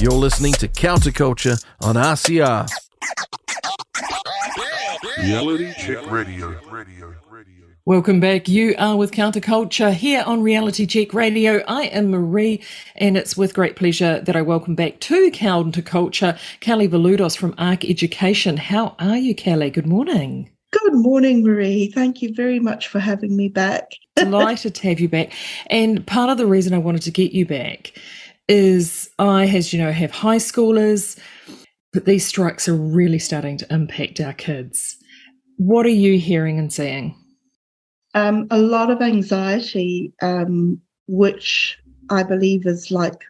You're listening to Counterculture on RCR. Reality Check Radio. Welcome back. You are with Counterculture here on Reality Check Radio. I am Marie, and it's with great pleasure that I welcome back to Counterculture Calli Veludos from Ark Education. How are you, Calli? Good morning. Good morning, Marie. Thank you very much for having me back. Delighted to have you back. And part of the reason I wanted to get you back is I, as you know, have high schoolers, but these strikes are really starting to impact our kids. What are you hearing and seeing? Um, a lot of anxiety, um, which I believe is like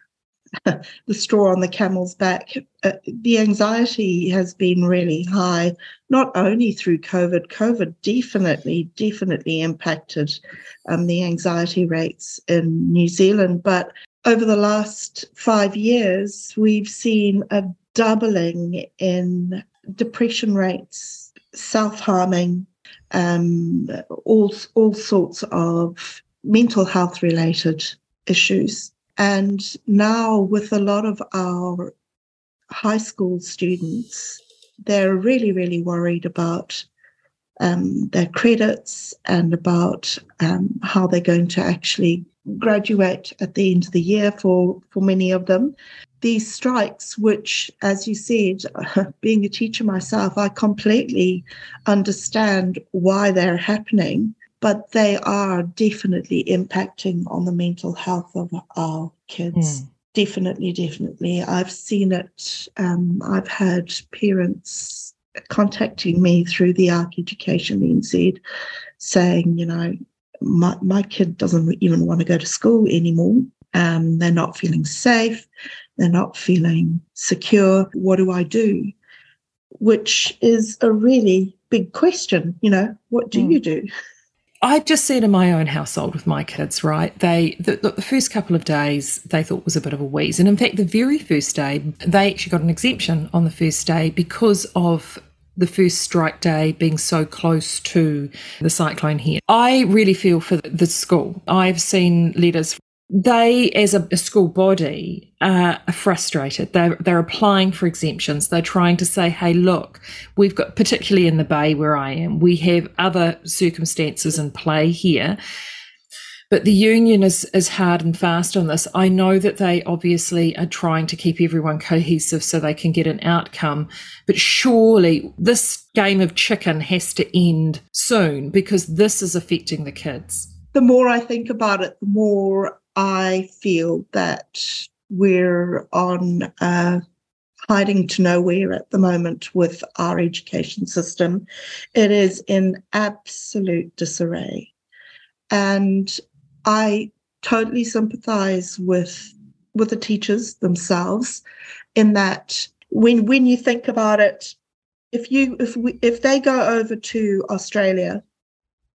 the straw on the camel's back. Uh, the anxiety has been really high, not only through COVID. COVID definitely, definitely impacted um, the anxiety rates in New Zealand. But over the last five years, we've seen a doubling in depression rates, self harming, um, all, all sorts of mental health related issues. And now, with a lot of our high school students, they're really, really worried about um, their credits and about um, how they're going to actually graduate at the end of the year for, for many of them. These strikes, which, as you said, being a teacher myself, I completely understand why they're happening but they are definitely impacting on the mental health of our kids. Mm. Definitely, definitely. I've seen it. Um, I've had parents contacting me through the Ark Education NZ saying, you know, my, my kid doesn't even want to go to school anymore. Um, they're not feeling safe. They're not feeling secure. What do I do? Which is a really big question. You know, what do mm. you do? I just said in my own household with my kids, right? They the, the, first couple of days they thought was a bit of a wheeze, and in fact, the very first day they actually got an exemption on the first day because of the first strike day being so close to the cyclone here. I really feel for the school. I've seen letters they, as a, a school body, uh, are frustrated. They're, they're applying for exemptions. They're trying to say, hey, look, we've got, particularly in the Bay where I am, we have other circumstances in play here. But the union is, is hard and fast on this. I know that they obviously are trying to keep everyone cohesive so they can get an outcome. But surely this game of chicken has to end soon because this is affecting the kids. The more I think about it, the more I feel that we're on uh, hiding to nowhere at the moment with our education system. It is in absolute disarray. And I totally sympathize with with the teachers themselves in that when when you think about it if you if we if they go over to australia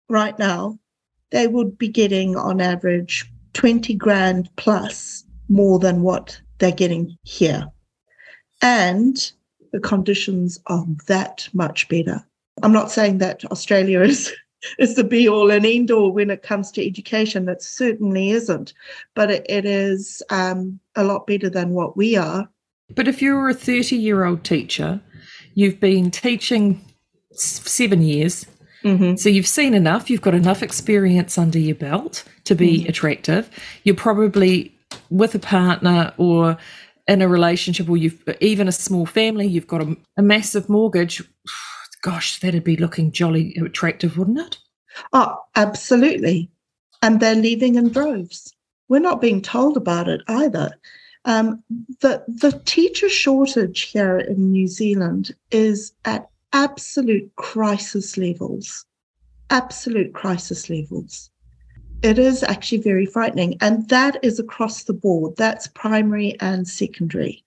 right now they would be getting on average 20 grand plus more than what they're getting here. And the conditions are that much better. I'm not saying that Australia is is the be all and end all when it comes to education. That certainly isn't, but it, it is um, a lot better than what we are. But if you're a 30 year old teacher, you've been teaching seven years, Mm-hmm. So you've seen enough, you've got enough experience under your belt to be mm-hmm. attractive. You're probably with a partner or in a relationship or you've even a small family, you've got a, a massive mortgage. Gosh, that'd be looking jolly attractive, wouldn't it? Oh, absolutely. And they're leaving in droves. We're not being told about it either. Um, the the teacher shortage here in New Zealand is at absolute crisis levels, absolute crisis levels. It is actually very frightening. And that is across the board. That's primary and secondary.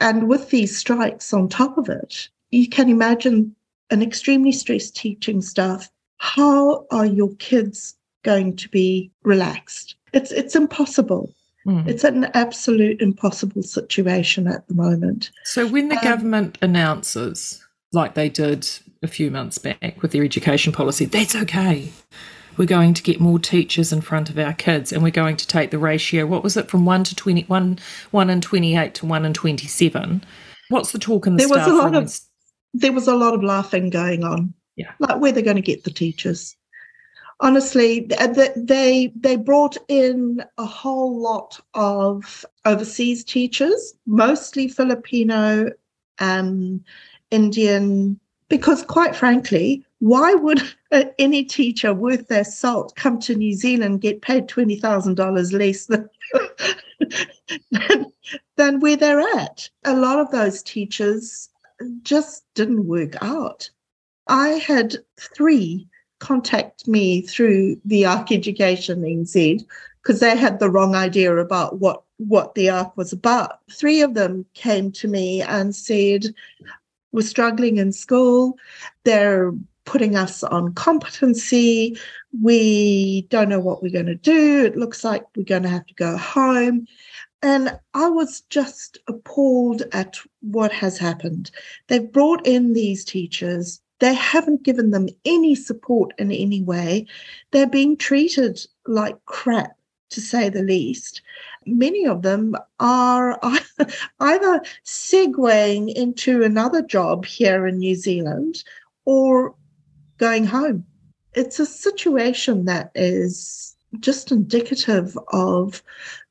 And with these strikes on top of it, you can imagine an extremely stressed teaching staff. How are your kids going to be relaxed? It's it's impossible. Mm. It's an absolute impossible situation at the moment. So when the um, government announces like they did a few months back with their education policy. That's okay. we're going to get more teachers in front of our kids and we're going to take the ratio, what was it, from 1 to 20, 1, 1 and 28 to 1 and 27. What's the talk in the there was a lot of there was a lot of laughing going on. Yeah. like where they're going to get the teachers. Honestly, th- they they brought in a whole lot of overseas teachers, mostly Filipino, um, Indian. Because quite frankly, why would any teacher worth their salt come to New Zealand get paid twenty thousand dollars less than, than than where they're at? A lot of those teachers just didn't work out. I had three contact me through the Ark Education NZ because they had the wrong idea about what what the Ark was about. Three of them came to me and said, "We're struggling in school. They're putting us on competency. We don't know what we're going to do. It looks like we're going to have to go home." And I was just appalled at what has happened. They've brought in these teachers. They haven't given them any support in any way. They're being treated like crap, to say the least. Many of them are either segueing into another job here in New Zealand or going home. It's a situation that is just indicative of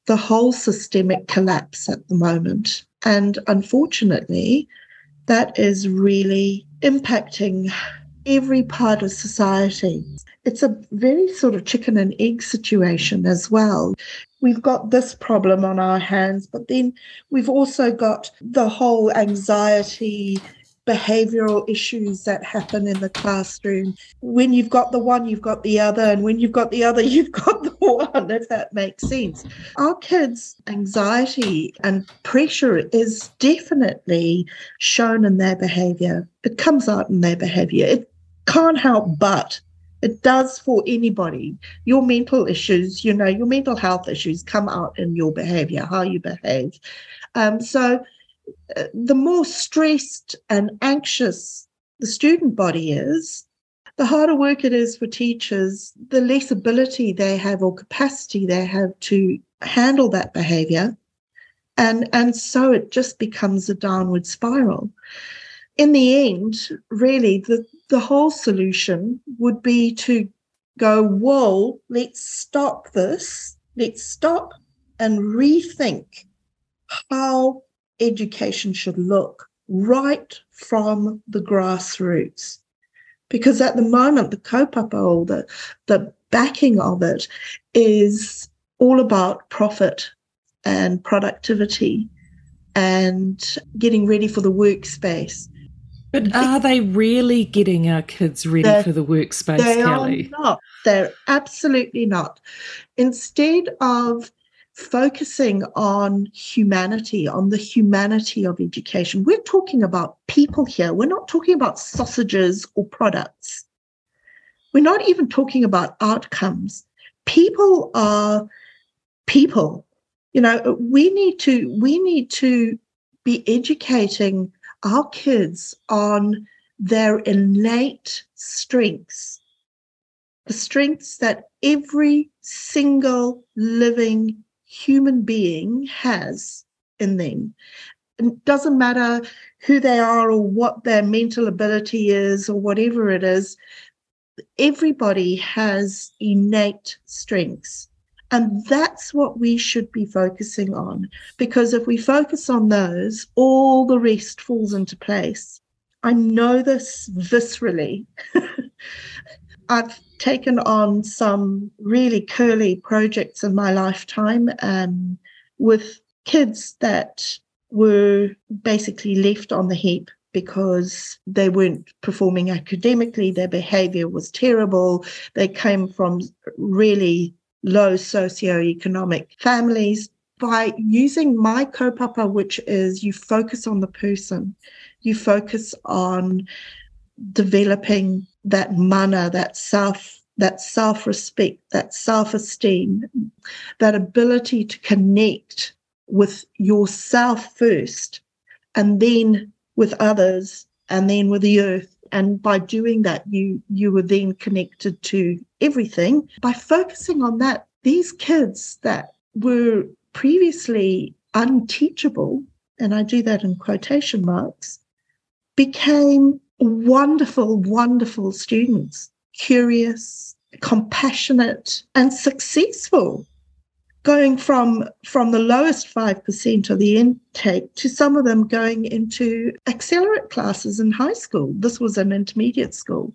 the whole systemic collapse at the moment. And unfortunately, that is really impacting every part of society. It's a very sort of chicken and egg situation as well. We've got this problem on our hands, but then we've also got the whole anxiety, behavioral issues that happen in the classroom. When you've got the one, you've got the other. And when you've got the other, you've got the one, if that makes sense. Our kids' anxiety and pressure is definitely shown in their behavior. It comes out in their behavior. It can't help but. It does for anybody. Your mental issues, you know, your mental health issues come out in your behavior, how you behave. Um, so, uh, the more stressed and anxious the student body is, the harder work it is for teachers, the less ability they have or capacity they have to handle that behavior. And, and so it just becomes a downward spiral. In the end, really, the, the whole solution would be to go, whoa, let's stop this. Let's stop and rethink how education should look right from the grassroots. Because at the moment, the kaupapa or the, the backing of it is all about profit and productivity and getting ready for the workspace. But are they really getting our kids ready They're- for the workspace, They Calli? are not. They're absolutely not. Instead of focusing on humanity, on the humanity of education, we're talking about people here. We're not talking about sausages or products. We're not even talking about outcomes. People are people. You know, we need to we need to be educating our kids on their innate strengths, the strengths that every single living human being has in them. It doesn't matter who they are or what their mental ability is or whatever it is, everybody has innate strengths. And that's what we should be focusing on. Because if we focus on those, all the rest falls into place. I know this viscerally. I've taken on some really curly projects in my lifetime um, with kids that were basically left on the heap because they weren't performing academically, their behavior was terrible, they came from really low socioeconomic families. By using my kaupapa, which is you focus on the person, you focus on developing that mana, that self, that self-respect, that self-esteem, that ability to connect with yourself first, and then with others, and then with the earth, and by doing that you you were then connected to everything. By focusing on that these kids that were previously unteachable and i do that in quotation marks became wonderful wonderful students curious compassionate and successful going from from the lowest 5% of the intake to some of them going into accelerate classes in high school. This was an intermediate school.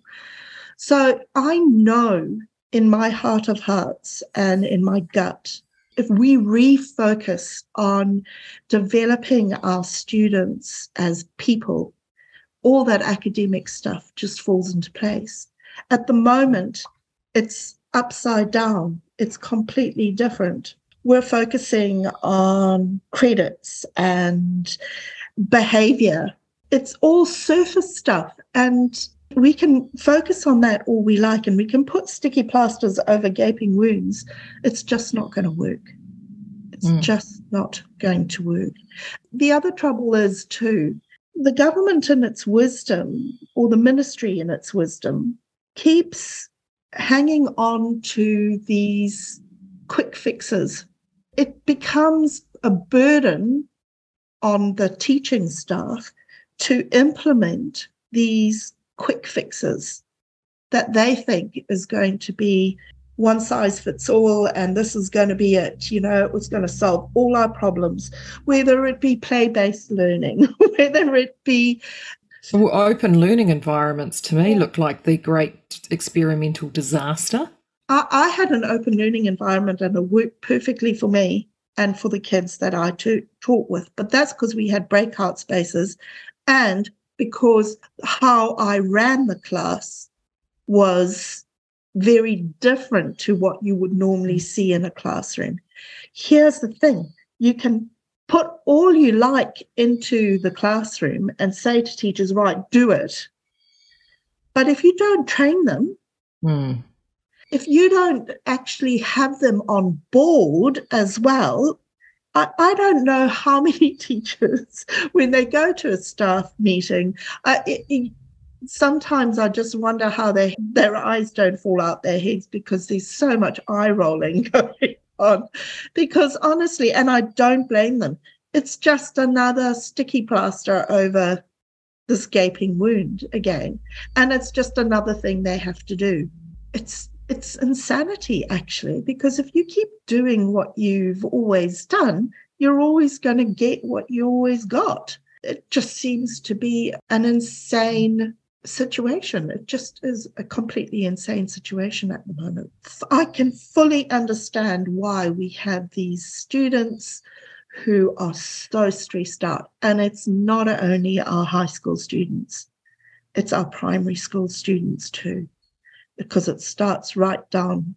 So i know in my heart of hearts and in my gut if we refocus on developing our students as people all that academic stuff just falls into place. At the moment it's upside down it's completely different. We're focusing on credits and behavior. It's all surface stuff. And we can focus on that all we like and we can put sticky plasters over gaping wounds. It's just not going to work. It's mm. just not going to work. The other trouble is, too, the government in its wisdom, or the ministry in its wisdom, keeps hanging on to these quick fixes, it becomes a burden on the teaching staff to implement these quick fixes that they think is going to be one size fits all and this is going to be it. You know it was going to solve all our problems whether it be play based learning whether it be well, open learning environments to me look like the great experimental disaster. I, I had an open learning environment and it worked perfectly for me and for the kids that I to, taught with. But that's because we had breakout spaces and because how I ran the class was very different to what you would normally see in a classroom. Here's the thing you can put all you like into the classroom and say to teachers, right, do it. But if you don't train them, mm. if you don't actually have them on board as well, I, I don't know how many teachers, when they go to a staff meeting, uh, it, it, sometimes I just wonder how they, their eyes don't fall out their heads because there's so much eye rolling going on because honestly, and I don't blame them, it's just another sticky plaster over this gaping wound again. And it's just another thing they have to do. It's it's insanity actually, because if you keep doing what you've always done, you're always going to get what you always got. It just seems to be an insane situation. It just is a completely insane situation at the moment. I can fully understand why we have these students who are so stressed out. And it's not only our high school students, it's our primary school students too, because it starts right down,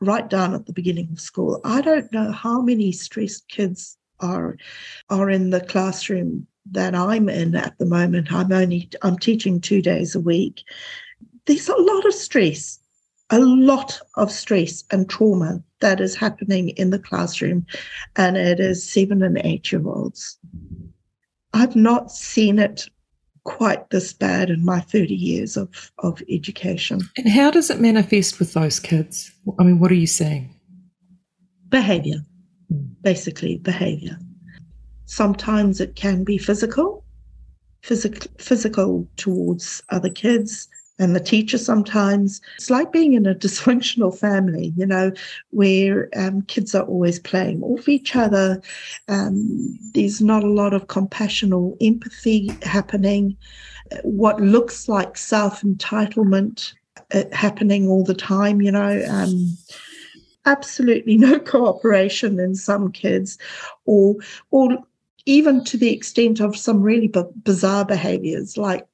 right down at the beginning of school. I don't know how many stressed kids are are in the classroom that I'm in at the moment. I'm only I'm teaching two days a week. There's a lot of stress, a lot of stress and trauma that is happening in the classroom, and it is seven and eight year olds. I've not seen it quite this bad in my 30 years of, of education. And how does it manifest with those kids? I mean, what are you saying? Behavior, hmm. basically, behavior. Sometimes it can be physical, physical, physical towards other kids and the teacher sometimes. It's like being in a dysfunctional family, you know, where um, kids are always playing off each other. Um, there's not a lot of compassion or empathy happening. What looks like self entitlement uh, happening all the time, you know. Um, absolutely no cooperation in some kids, or or even to the extent of some really b- bizarre behaviors like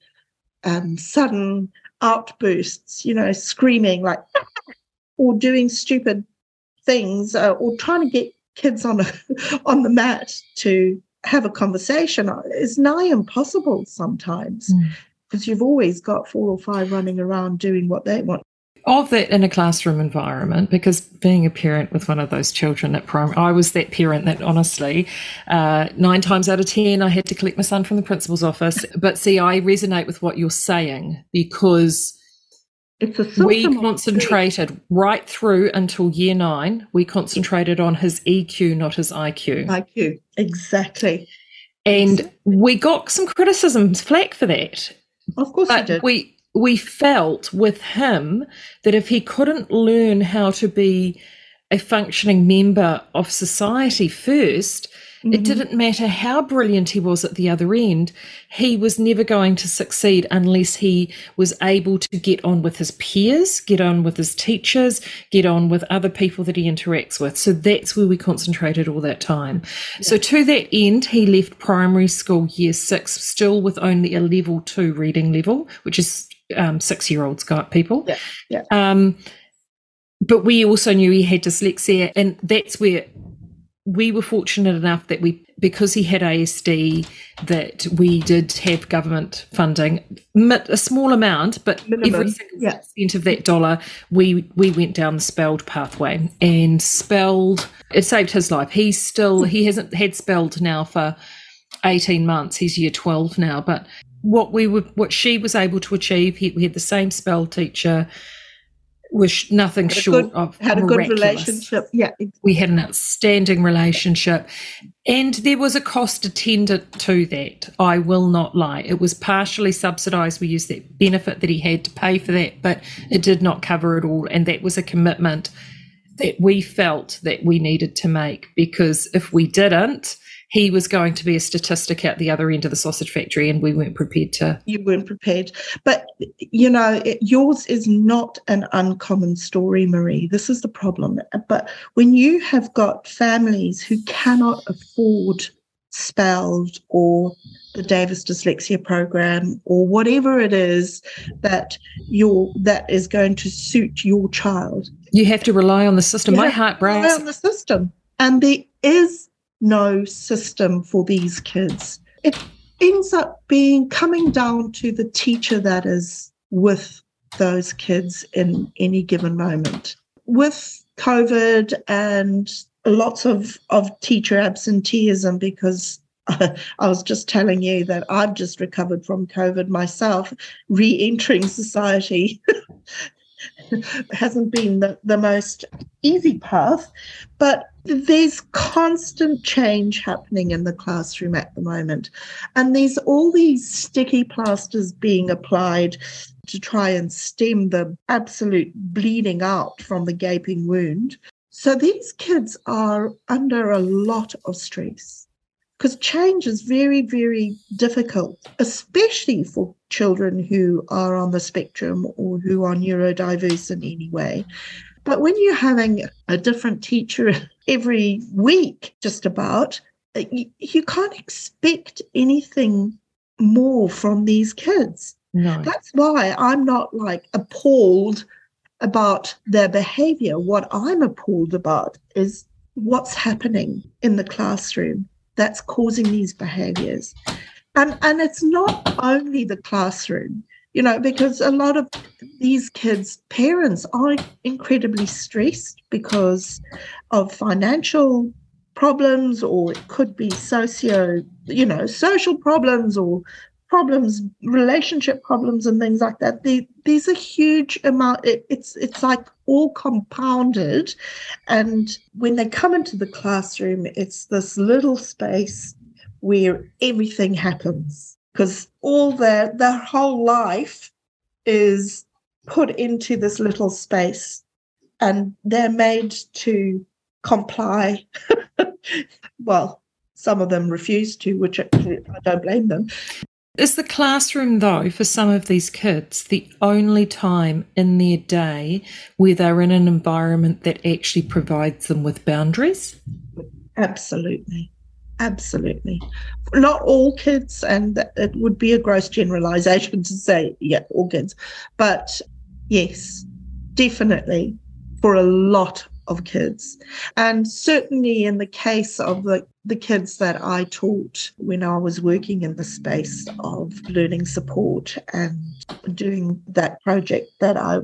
um, sudden outbursts, you know, screaming like, or doing stupid things, uh, or trying to get kids on a, on the mat to have a conversation is nigh impossible sometimes because mm. you've always got four or five running around doing what they want. Of that in a classroom environment because being a parent with one of those children at primary, I was that parent that honestly, uh, nine times out of 10, I had to collect my son from the principal's office. But see, I resonate with what you're saying because we concentrated right through until year nine. We concentrated on his EQ, not his IQ. IQ, exactly. And we got some criticisms flack for that. Of course, but we did. We felt with him that if he couldn't learn how to be a functioning member of society 1st mm-hmm. it didn't matter how brilliant he was at the other end, he was never going to succeed unless he was able to get on with his peers, get on with his teachers, get on with other people that he interacts with. So that's where we concentrated all that time. Yeah. So to that end, he left primary school year six, still with only a level two reading level, which is um, six year olds got people. Yeah. yeah. Um, but we also knew he had dyslexia, and that's where we were fortunate enough that we, because he had ASD, that we did have government funding, a small amount, but Minimum. every single yeah. cent of that dollar, we we went down the SPELD pathway and SPELD. It saved his life. He's still he hasn't had SPELD now for eighteen months. He's year twelve now, but what we were, what she was able to achieve. He, we had the same spell teacher, was nothing had short good, of had miraculous. a good relationship. Yeah, we had an outstanding relationship, and there was a cost attendant to that. I will not lie; it was partially subsidised. We used that benefit that he had to pay for that, but it did not cover it all, and that was a commitment that we felt that we needed to make because if we didn't he was going to be a statistic at the other end of the sausage factory and we weren't prepared to you weren't prepared. But you know it, yours is not an uncommon story marie. This is the problem. But when you have got families who cannot afford SPELD or the Davis dyslexia program or whatever it is that your that is going to suit your child you have to rely on the system you my heart breaks rely on the system and there is no system for these kids. It ends up being coming down to the teacher that is with those kids in any given moment. With COVID and lots of, of teacher absenteeism, because I was just telling you that I've just recovered from COVID myself, re entering society. hasn't been the, the most easy path, but there's constant change happening in the classroom at the moment. And there's all these sticky plasters being applied to try and stem the absolute bleeding out from the gaping wound. So these kids are under a lot of stress because change is very, very difficult, especially for children who are on the spectrum or who are neurodiverse in any way. But when you're having a different teacher every week, just about, you, you can't expect anything more from these kids. No. That's why I'm not like appalled about their behavior. What I'm appalled about is what's happening in the classroom that's causing these behaviors. And, and it's not only the classroom, you know, because a lot of these kids' parents are incredibly stressed because of financial problems, or it could be socio, you know, social problems or problems, relationship problems, and things like that. There, there's a huge amount. It, it's it's like all compounded, and when they come into the classroom, it's this little space where everything happens because all their their whole life is put into this little space, and they're made to comply. well, some of them refuse to, which I don't blame them. Is the classroom, though, for some of these kids, the only time in their day where they're in an environment that actually provides them with boundaries? Absolutely. Absolutely. Not all kids, and it would be a gross generalization to say, yeah, all kids. But yes, definitely for a lot of kids. And certainly in the case of the, the kids that I taught when I was working in the space of learning support and doing that project that I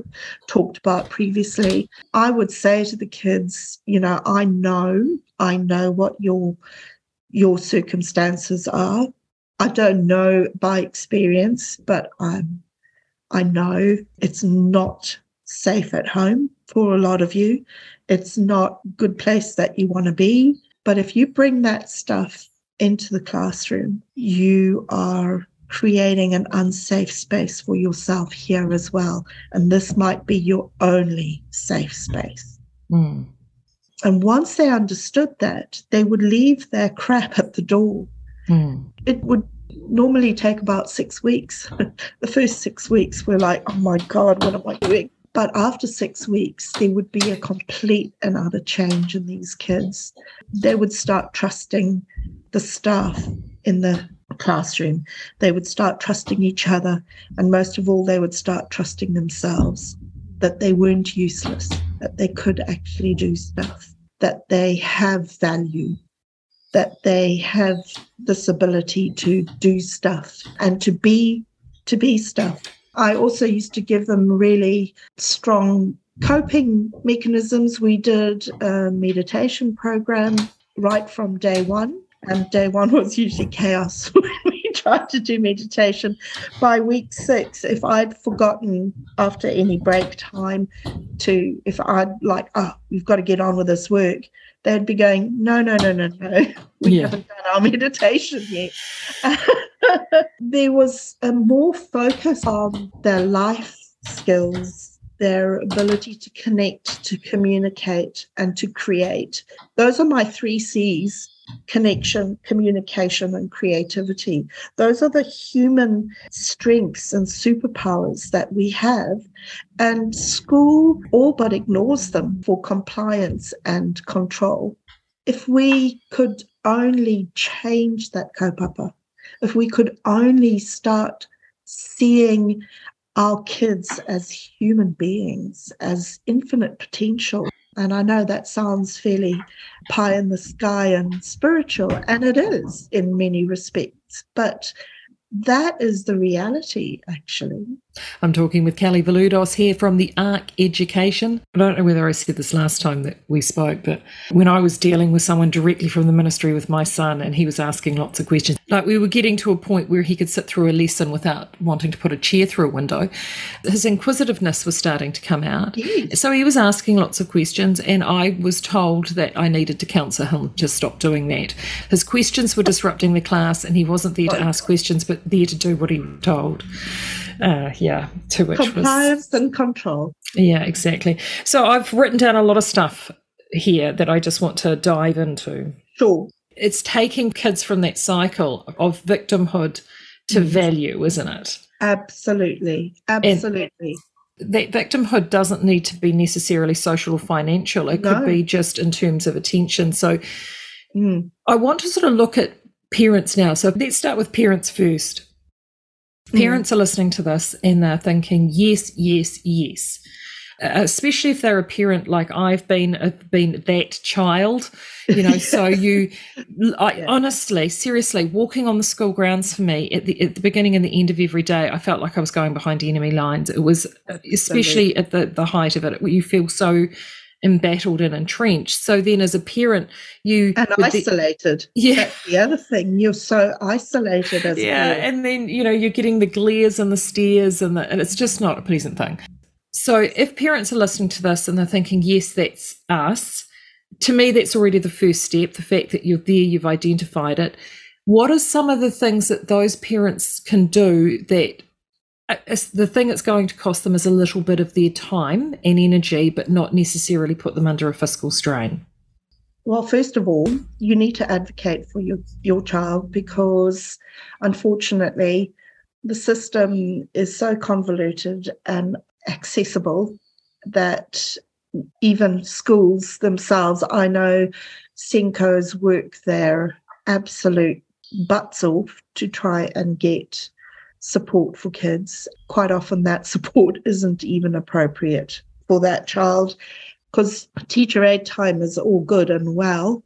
talked about previously, I would say to the kids, you know, I know, I know what your your circumstances are. I don't know by experience, but I'm I know it's not safe at home for a lot of you. It's not good place that you want to be. But if you bring that stuff into the classroom, you are creating an unsafe space for yourself here as well. And this might be your only safe space. Mm. And once they understood that, they would leave their crap at the door. Mm. It would normally take about six weeks. the first six weeks, we're like, oh my God, what am I doing? But after six weeks, there would be a complete and utter change in these kids. They would start trusting the staff in the classroom. They would start trusting each other. And most of all, they would start trusting themselves that they weren't useless, that they could actually do stuff, that they have value, that they have this ability to do stuff and to be to be stuff. I also used to give them really strong coping mechanisms. We did a meditation program right from day one, and day one was usually chaos when we tried to do meditation. By week six, if I'd forgotten after any break time to, if I'd like, oh, we've got to get on with this work, they'd be going, no, no, no, no, no. We Yeah. haven't done our meditation yet. there was a more focus on their life skills, their ability to connect, to communicate, and to create. Those are my three C's connection, communication, and creativity. Those are the human strengths and superpowers that we have. And school all but ignores them for compliance and control. If we could only change that kaupapa, if we could only start seeing our kids as human beings, as infinite potential. And I know that sounds fairly pie in the sky and spiritual, and it is in many respects, but that is the reality, actually. I'm talking with Calli Veludos here from the Ark Education. I don't know whether I said this last time that we spoke, but when I was dealing with someone directly from the ministry with my son and he was asking lots of questions, like we were getting to a point where he could sit through a lesson without wanting to put a chair through a window, his inquisitiveness was starting to come out. Yes. So he was asking lots of questions, and I was told that I needed to counsel him to stop doing that. His questions were disrupting the class, and he wasn't there to ask questions, but there to do what he was told. Uh, yeah, to which was Compliance and control. yeah, exactly. So I've written down a lot of stuff here that I just want to dive into. Sure. It's taking kids from that cycle of victimhood to value, isn't it? Absolutely. Absolutely. that victimhood doesn't need to be necessarily social or financial. It could be just in terms of attention. So Mm. I want to sort of look at parents now. So let's start with parents first. Mm. Parents are listening to this and they're thinking, yes, yes, yes. Uh, especially if they're a parent like I've been, uh, been that child, you know. So you, I, Yeah. honestly, seriously, walking on the school grounds for me at the at the beginning and the end of every day, I felt like I was going behind enemy lines. It was, uh, especially at the the height of it, you feel so embattled and entrenched. So then, as a parent, you And with the- isolated. yeah. That's the other thing. You're so isolated as yeah, a and then you know you're getting the glares and the stares, and the, and it's just not a pleasant thing. So if parents are listening to this and they're thinking, yes, that's us, to me that's already the first step. The fact that you're there, you've identified it. What are some of the things that those parents can do that? Uh, is- The thing that's going to cost them is a little bit of their time and energy, but not necessarily put them under a fiscal strain. Well, first of all, you need to advocate for your, your child because unfortunately, the system is so convoluted and accessible that even schools themselves, I know SENCOs work their absolute butts off to try and get support for kids. Quite often, that support isn't even appropriate for that child because teacher aid time is all good and well,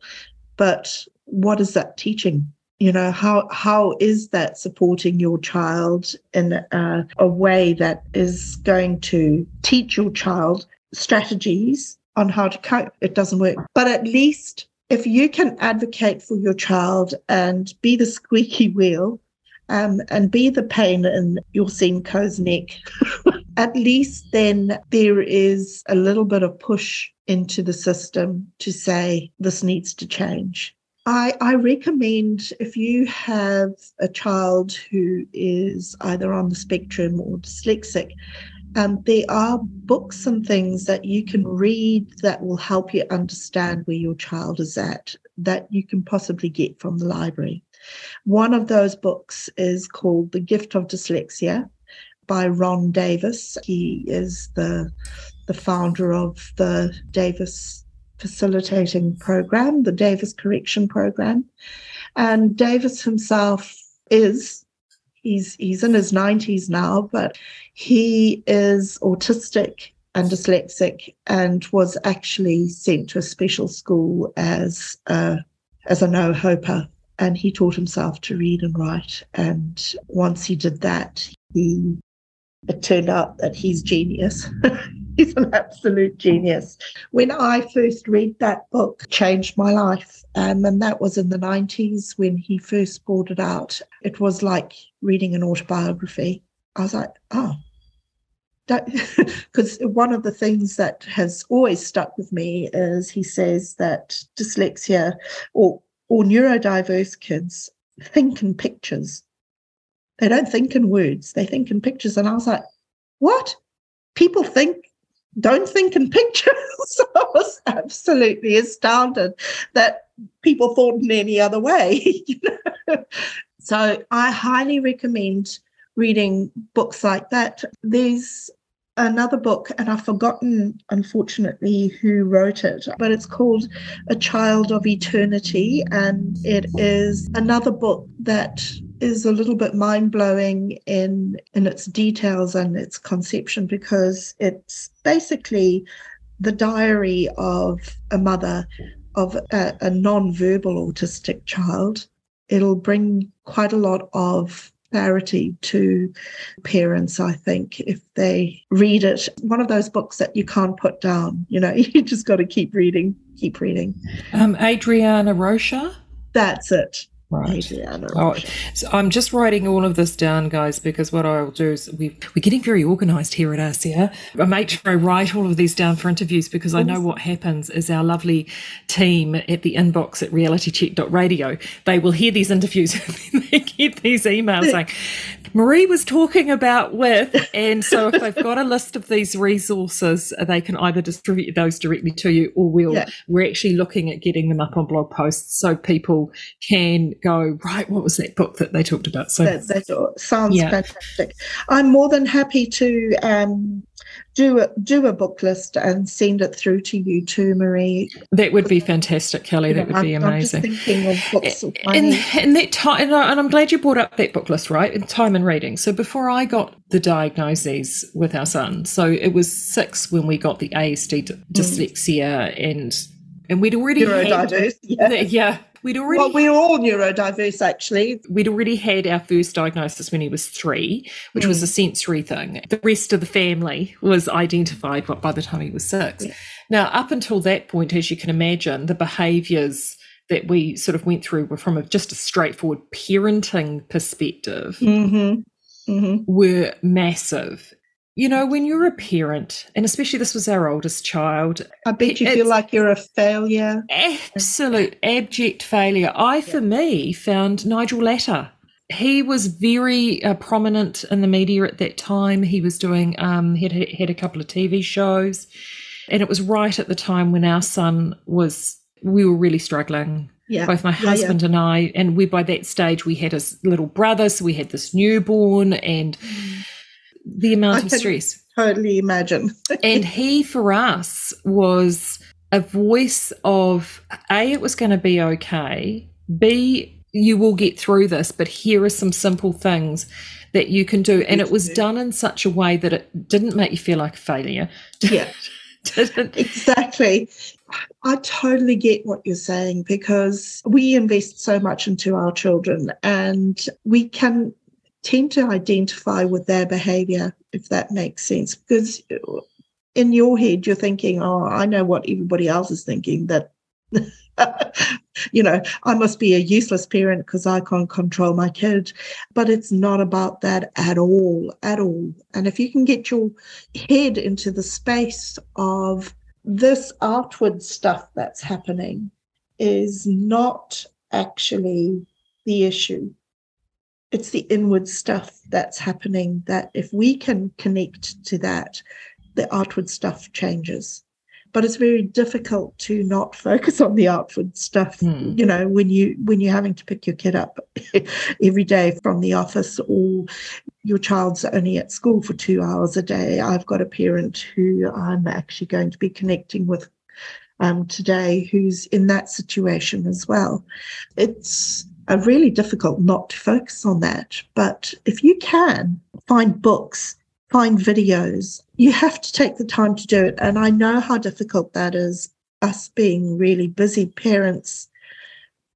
but what is that teaching? You know, how how is that supporting your child in a, a way that is going to teach your child strategies on how to cope? It doesn't work. But at least if you can advocate for your child and be the squeaky wheel um, and be the pain in your SENCO's neck, at least then there is a little bit of push into the system to say this needs to change. I, I recommend if you have a child who is either on the spectrum or dyslexic, um, there are books and things that you can read that will help you understand where your child is at that you can possibly get from the library. One of those books is called The Gift of Dyslexia by Ron Davis. He is the the founder of the Davis facilitating program, the Davis correction program. And Davis himself is he's he's in his 90s now, but he is autistic and dyslexic and was actually sent to a special school as a as a no hoper and he taught himself to read and write and once he did that he it turned out that he's genius he's an absolute genius. When I first read that book, changed my life. Um, and that was in the 90s when he first brought it out. It was like reading an autobiography. I was like, oh, because one of the things that has always stuck with me is he says that dyslexia or or neurodiverse kids think in pictures. They don't think in words, they think in pictures. And I was like, what? People think don't think in pictures. I was absolutely astounded that people thought in any other way. you know? So I highly recommend reading books like that. There's another book, and I've forgotten, unfortunately, who wrote it, but it's called A Child of Eternity. And it is another book that is a little bit mind blowing in in its details and its conception because it's basically the diary of a mother of a, a non-verbal autistic child. It'll bring quite a lot of clarity to parents, I think, if they read it. One of those books that you can't put down, you know, you just got to keep reading, keep reading. Um, Adriana Rocha? That's it. Right. Oh, so I'm just writing all of this down, guys, because what I'll do is we, we're getting very organised here at RCR. I make sure I write all of these down for interviews because I know what happens is our lovely team at the inbox at realitycheck.radio, they will hear these interviews and they get these emails saying, Marie was talking about with. And so if they've got a list of these resources, they can either distribute those directly to you or we'll, yeah. we're actually looking at getting them up on blog posts so people can go, right, what was that book that they talked about? So that, that sounds yeah. fantastic. I'm more than happy to um, do a do a book list and send it through to you too, Marie. That would be fantastic, Calli. That would be amazing. I'm just thinking of books. And, and that time, and I'm glad you brought up that book list, right? In time and reading. So before I got the diagnoses with our son, so it was six when we got the ASD mm. dyslexia, mm. and and we'd already yeah. yeah, We'd already well, we're all neurodiverse, actually. We'd already had our first diagnosis when he was three, which mm. was a sensory thing. The rest of the family was identified by the time he was six. Yeah. Now, up until that point, as you can imagine, the behaviours that we sort of went through were from a, just a straightforward parenting perspective. Mm-hmm. Mm-hmm. were massive you know, when you're a parent, and especially this was our oldest child, I bet you feel like you're a failure. Absolute abject failure. I, yeah. for me, found Nigel Latta. He was very uh, prominent in the media at that time. He was doing, um, he had had a couple of TV shows, and it was right at the time when our son was, we were really struggling. Yeah. Both my husband yeah, yeah. and I, and we by that stage we had a little brother, so we had this newborn, and. Mm the amount I of stress. Totally imagine. and he, for us, was a voice of A, it was going to be okay. B, you will get through this, but here are some simple things that you can do. And it was done in such a way that it didn't make you feel like a failure. Yeah. didn't. Exactly. I totally get what you're saying because we invest so much into our children and we can tend to identify with their behavior, if that makes sense. Because in your head, you're thinking, oh, I know what everybody else is thinking that. you know, I must be a useless parent because I can't control my kid. But it's not about that at all, at all. And if you can get your head into the space of this outward stuff that's happening is not actually the issue. It's the inward stuff that's happening that if we can connect to that, the outward stuff changes. But it's very difficult to not focus on the outward stuff, Hmm. you know, when you when you're having to pick your kid up every day from the office or your child's only at school for two hours a day. I've got a parent who I'm actually going to be connecting with um, today who's in that situation as well. It's uh, really difficult not to focus on that. But if you can find books, find videos, you have to take the time to do it. And I know how difficult that is, us being really busy parents.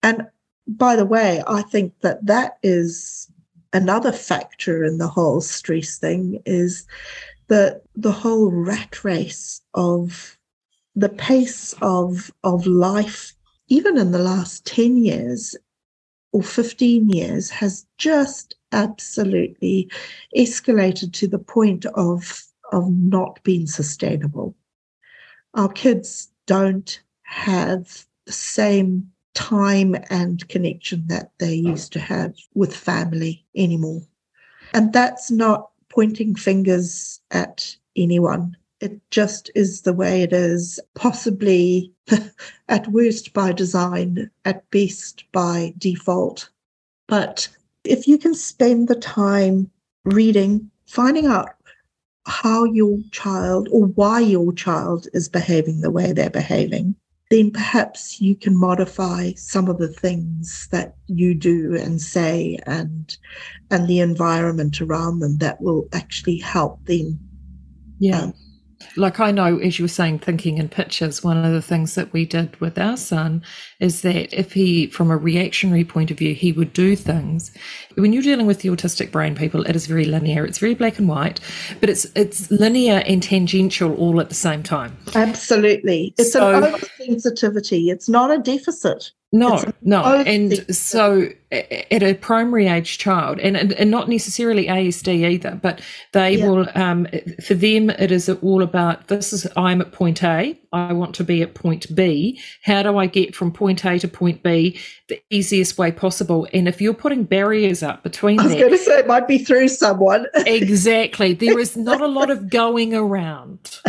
And by the way, I think that that is another factor in the whole stress thing is the the whole rat race of the pace of of life even in the last 10 years or 15 years has just absolutely escalated to the point of of not being sustainable our kids don't have the same time and connection that they used to have with family anymore. And that's not pointing fingers at anyone. It just is the way it is, possibly at worst by design, at best by default. But if you can spend the time reading, finding out how your child or why your child is behaving the way they're behaving, then perhaps you can modify some of the things that you do and say and and the environment around them that will actually help them Yeah. Um, like I know, as you were saying, thinking in pictures, one of the things that we did with our son is that if he, from a reactionary point of view, he would do things. When you're dealing with the autistic brain, people, it is very linear. It's very black and white, but it's it's linear and tangential all at the same time. absolutely it's So- an oversensitivity it's not a deficit No, no, and so at a primary age child, and and not necessarily ASD either, but they Yeah. will. Um, for them, it is all about this is I'm at point A. I want to be at point B. How do I get from point A to point B the easiest way possible? And if you're putting barriers up between i was that, going to say it might be through someone exactly, there is not a lot of going around.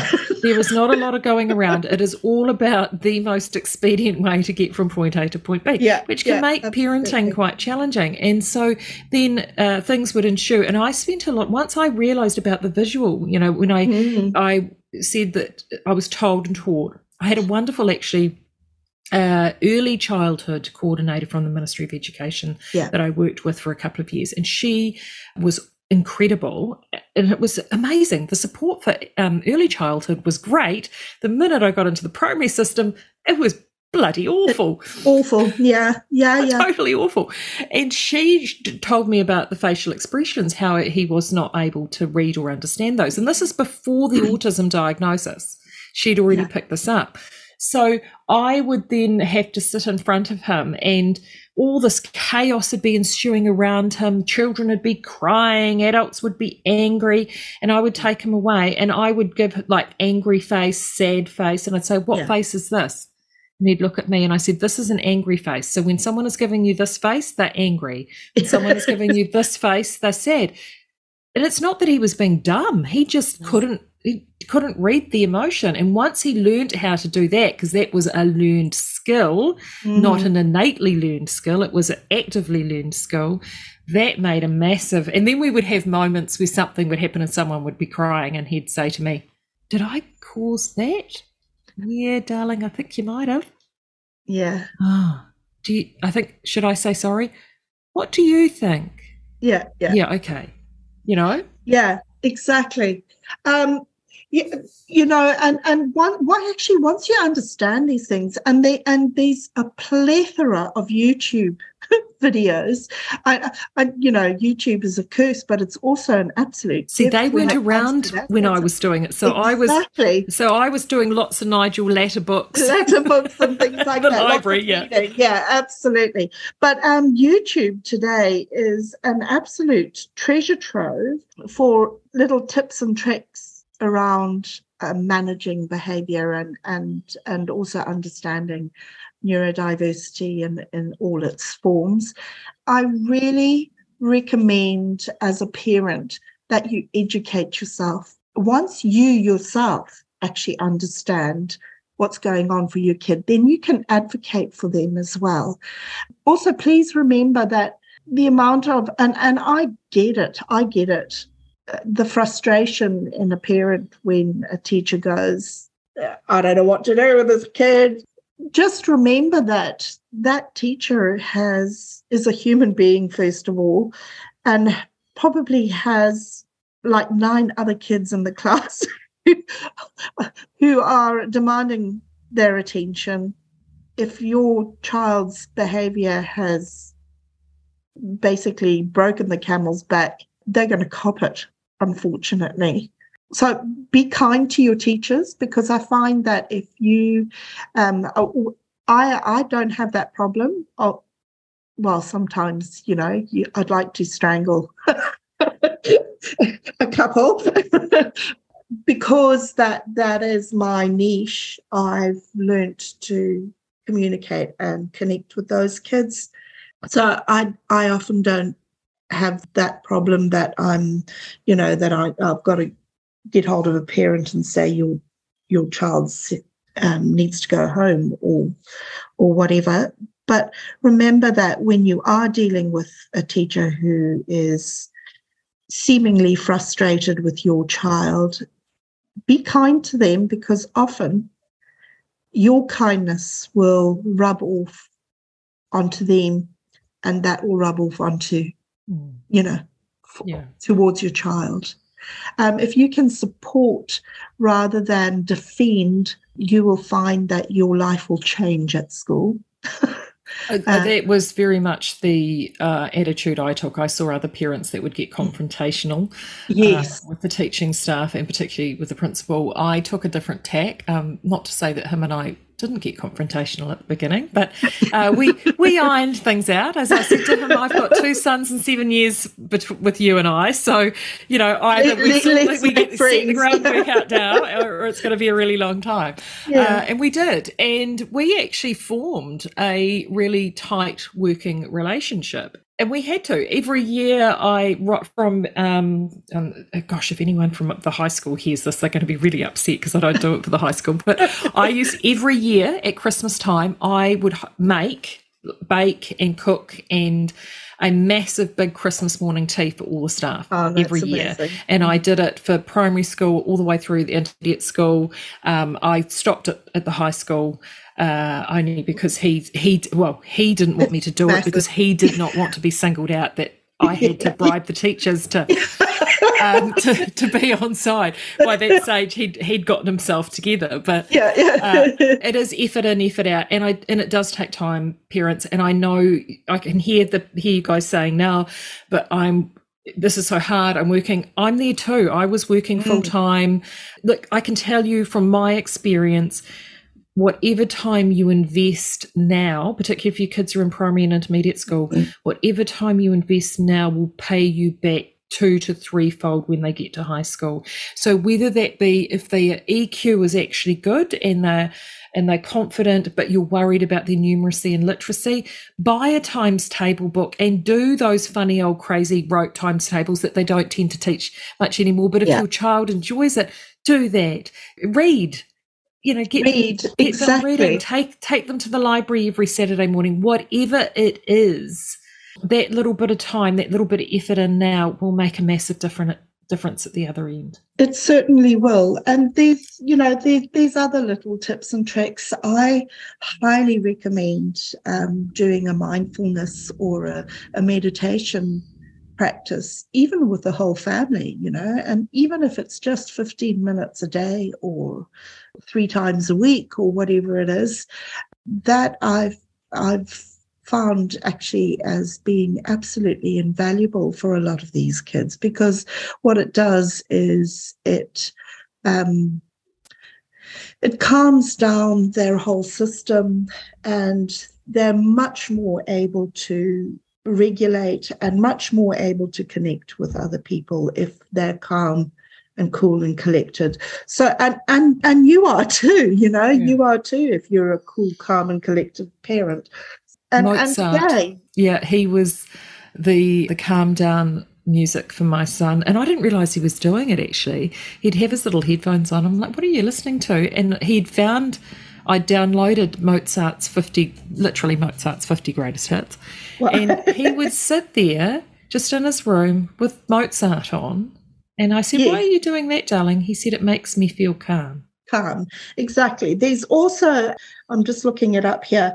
There is not a lot of going around. It is all about the most expedient way to get from point A to point B, Yeah, which can yeah, make parenting absolutely. Quite challenging. And so then uh, things would ensue. And I spent a lot, once I realized about the visual, you know, when I, Mm. I said that I was told and taught, I had a wonderful actually uh, early childhood coordinator from the Ministry of Education Yeah. that I worked with for a couple of years, and she was incredible and it was amazing. The support for um, early childhood was great. The minute I got into the primary system, it was bloody awful awful yeah yeah yeah totally awful. And she told me about the facial expressions, how he was not able to read or understand those. And this is before the autism diagnosis. She'd already Yeah. picked this up. So I would then have to sit in front of him and all this chaos would be ensuing around him. Children would be crying, adults would be angry, and I would take him away and I would give like angry face, sad face, and I'd say, What Yeah. face is this? And he'd look at me and I said, This is an angry face. So when someone is giving you this face, they're angry. When someone is giving you this face, they're sad. And it's not that he was being dumb. He just couldn't he couldn't read the emotion. And once he learned how to do that, because that was a learned skill, not Mm. an innately learned skill, it was an actively learned skill, that made a massive and then we would have moments where something would happen and someone would be crying and he'd say to me, Did I cause that? Yeah, darling, I think you might have. Yeah Ah, do you, I think should I say sorry? What do you think? yeah yeah Yeah, okay. You know, Yeah, exactly. Um, you, you know, and and one, what actually once you understand these things, and they and these a plethora of YouTube videos. I, I, you know, YouTube is a curse, but it's also an absolute. See, they weren't around when I was doing it, so exactly. I was so I was doing lots of Nigel Latta books, Latta books, and things like the that. Library, yeah, yeah, absolutely. But um, YouTube today is an absolute treasure trove for little tips and tricks around uh, managing behavior and and and also understanding neurodiversity in, in all its forms. I really recommend as a parent that you educate yourself. Once you yourself actually understand what's going on for your kid, then you can advocate for them as well. Also, please remember that the amount of, and, and I get it, I get it, the frustration in a parent when a teacher goes, I don't know what to do with this kid. Just remember that that teacher has is a human being first of all and probably has like nine other kids in the class who are demanding their attention. If your child's behavior has basically broken the camel's back they're going to cop it unfortunately so be kind to your teachers because I find that if you, um, oh, I I don't have that problem. Well, sometimes you know you, I'd like to strangle a couple because that that is my niche. I've learnt to communicate and connect with those kids. So I I often don't have that problem that I'm, you know, that I, I've got to get hold of a parent and say your your child um, needs to go home or or whatever. But remember that when you are dealing with a teacher who is seemingly frustrated with your child, be kind to them because often your kindness will rub off onto them and that will rub off onto. You know, yeah. towards your child. Um, if you can support rather than defend, you will find that your life will change at school. Uh, uh, that was very much the uh, attitude I took. I saw other parents that would get confrontational uh, with the teaching staff and particularly with the principal. I took a different tack. Um, not to say that him and I didn't get confrontational at the beginning, but uh, we we ironed things out. As I said to him, I've got two sons and seven years bet- with you and I, so you know either we, Let, we get set the groundwork out now, or it's going to be a really long time. Yeah. Uh, and we did, and we actually formed a really tight working relationship and we had to every year i from um, um, gosh if anyone from the high school hears this they're going to be really upset because i don't do it for the high school but i used every year at christmas time i would make bake and cook and a massive big Christmas morning tea for all the staff oh, every year. And I did it for primary school all the way through the intermediate school. Um, I stopped it at the high school uh, only because he he well he didn't want me to do it because he did not want to be singled out that I had to bribe the teachers to, um, to to be on side. By that stage, he'd he'd gotten himself together. But yeah, yeah. uh, it is effort in, effort out, and I and it does take time, parents. And I know I can hear the hear you guys saying now, but I'm this is so hard. I'm working. I'm there too. I was working full time. Mm. Look, I can tell you from my experience whatever time you invest now, particularly if your kids are in primary and intermediate school, mm-hmm. whatever time you invest now will pay you back two to threefold when they get to high school. So whether that be if their EQ is actually good and they're and they're confident, but you're worried about their numeracy and literacy, buy a times table book and do those funny old crazy rote times tables that they don't tend to teach much anymore. But if yeah. your child enjoys it, do that. Read, you know, get, Read, get exactly. them reading, take take them to the library every Saturday morning, whatever it is. That little bit of time, that little bit of effort in now will make a massive different difference at the other end. It certainly will. And these you know, these, there's other little tips and tricks. I highly recommend um, doing a mindfulness or a, a meditation practice, even with the whole family, you know, and even if it's just 15 minutes a day or three times a week or whatever it is, that I've I've found actually as being absolutely invaluable for a lot of these kids because what it does is it um, it calms down their whole system and they're much more able to regulate and much more able to connect with other people if they're calm and cool and collected. So and and and you are too you know yeah. you are too if you're a cool calm and collected parent. And, Mozart, and yeah he was the the calm down music for my son and i didn't realize he was doing it actually. He'd have his little headphones on. I'm like what are you listening to? And he'd found I downloaded Mozart's 50, literally Mozart's 50 greatest hits. And he would sit there just in his room with Mozart on. And I said, Why are you doing that, darling? He said, It makes me feel calm. Calm, exactly. There's also, I'm just looking it up here,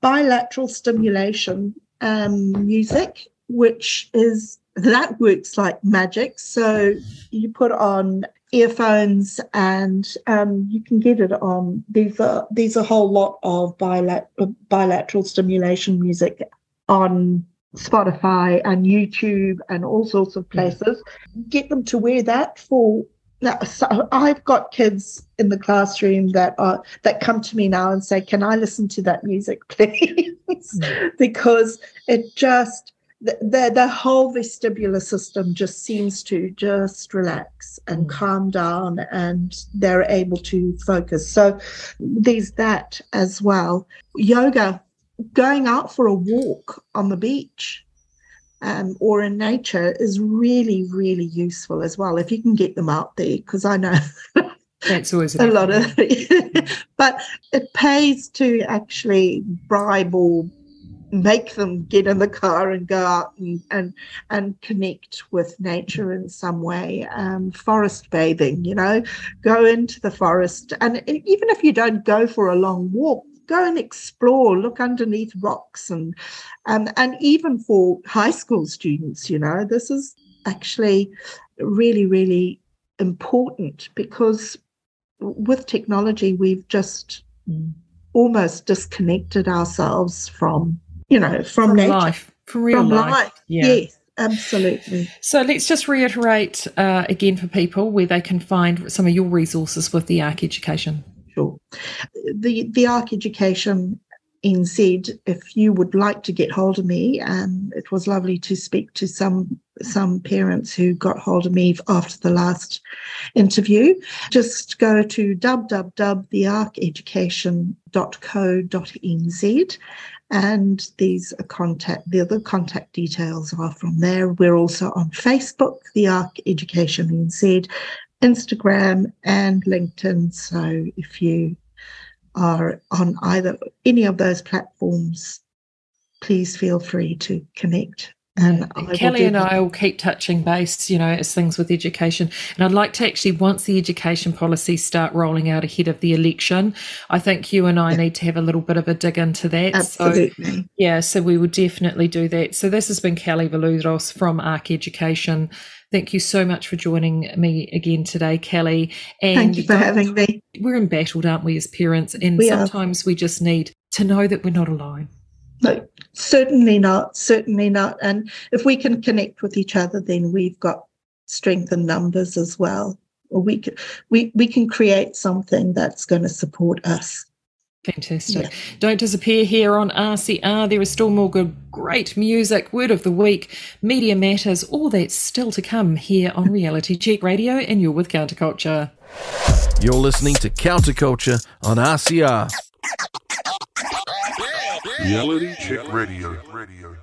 bilateral stimulation um, music, which is that works like magic. So you put on earphones and um, you can get it on there's a there's a whole lot of bilateral bilateral stimulation music on Spotify and YouTube and all sorts of places. Get them to wear that for so I've got kids in the classroom that are that come to me now and say, "Can I listen to that music, please?" because it just the, the, the whole vestibular system just seems to just relax and mm. calm down and they're able to focus. So there's that as well. Yoga going out for a walk on the beach um, or in nature is really really useful as well if you can get them out there because i know that's always a lot of but it pays to actually bribe or make them get in the car and go out and and, and connect with nature in some way um, forest bathing you know go into the forest. And even if you don't go for a long walk go and explore look underneath rocks and um, and even for high school students you know this is actually really really important because with technology we've just almost disconnected ourselves from you know, from, from nature, life, from real from life. life. Yeah. Yes, absolutely. So let's just reiterate uh, again for people where they can find some of your resources with the Ark Education. Sure. The the Ark Education NZ, if you would like to get hold of me, and it was lovely to speak to some some parents who got hold of me after the last interview. Just go to www.thearceducation.co.nz and these are contact the other contact details are from there we're also on facebook the Ark education NZ, instagram and linkedin so if you are on either any of those platforms please feel free to connect and Calli and I will keep touching base, you know, as things with education. And I'd like to actually, once the education policies start rolling out ahead of the election, I think you and I yeah. need to have a little bit of a dig into that. Absolutely. So, yeah, so we will definitely do that. So this has been Calli Veludos from Ark Education. Thank you so much for joining me again today, Calli. And Thank you for having me. We're embattled, aren't we, as parents? And we sometimes are. we just need to know that we're not alone. No, certainly not. Certainly not. And if we can connect with each other, then we've got strength in numbers as well. Or we can, we, we can create something that's going to support us. Fantastic. Yeah. Don't disappear here on RCR. There is still more good, great music, word of the week, media matters, all that's still to come here on Reality Check Radio, and you're with Counterculture. You're listening to Counterculture on RCR. Reality Check Radio. Radio.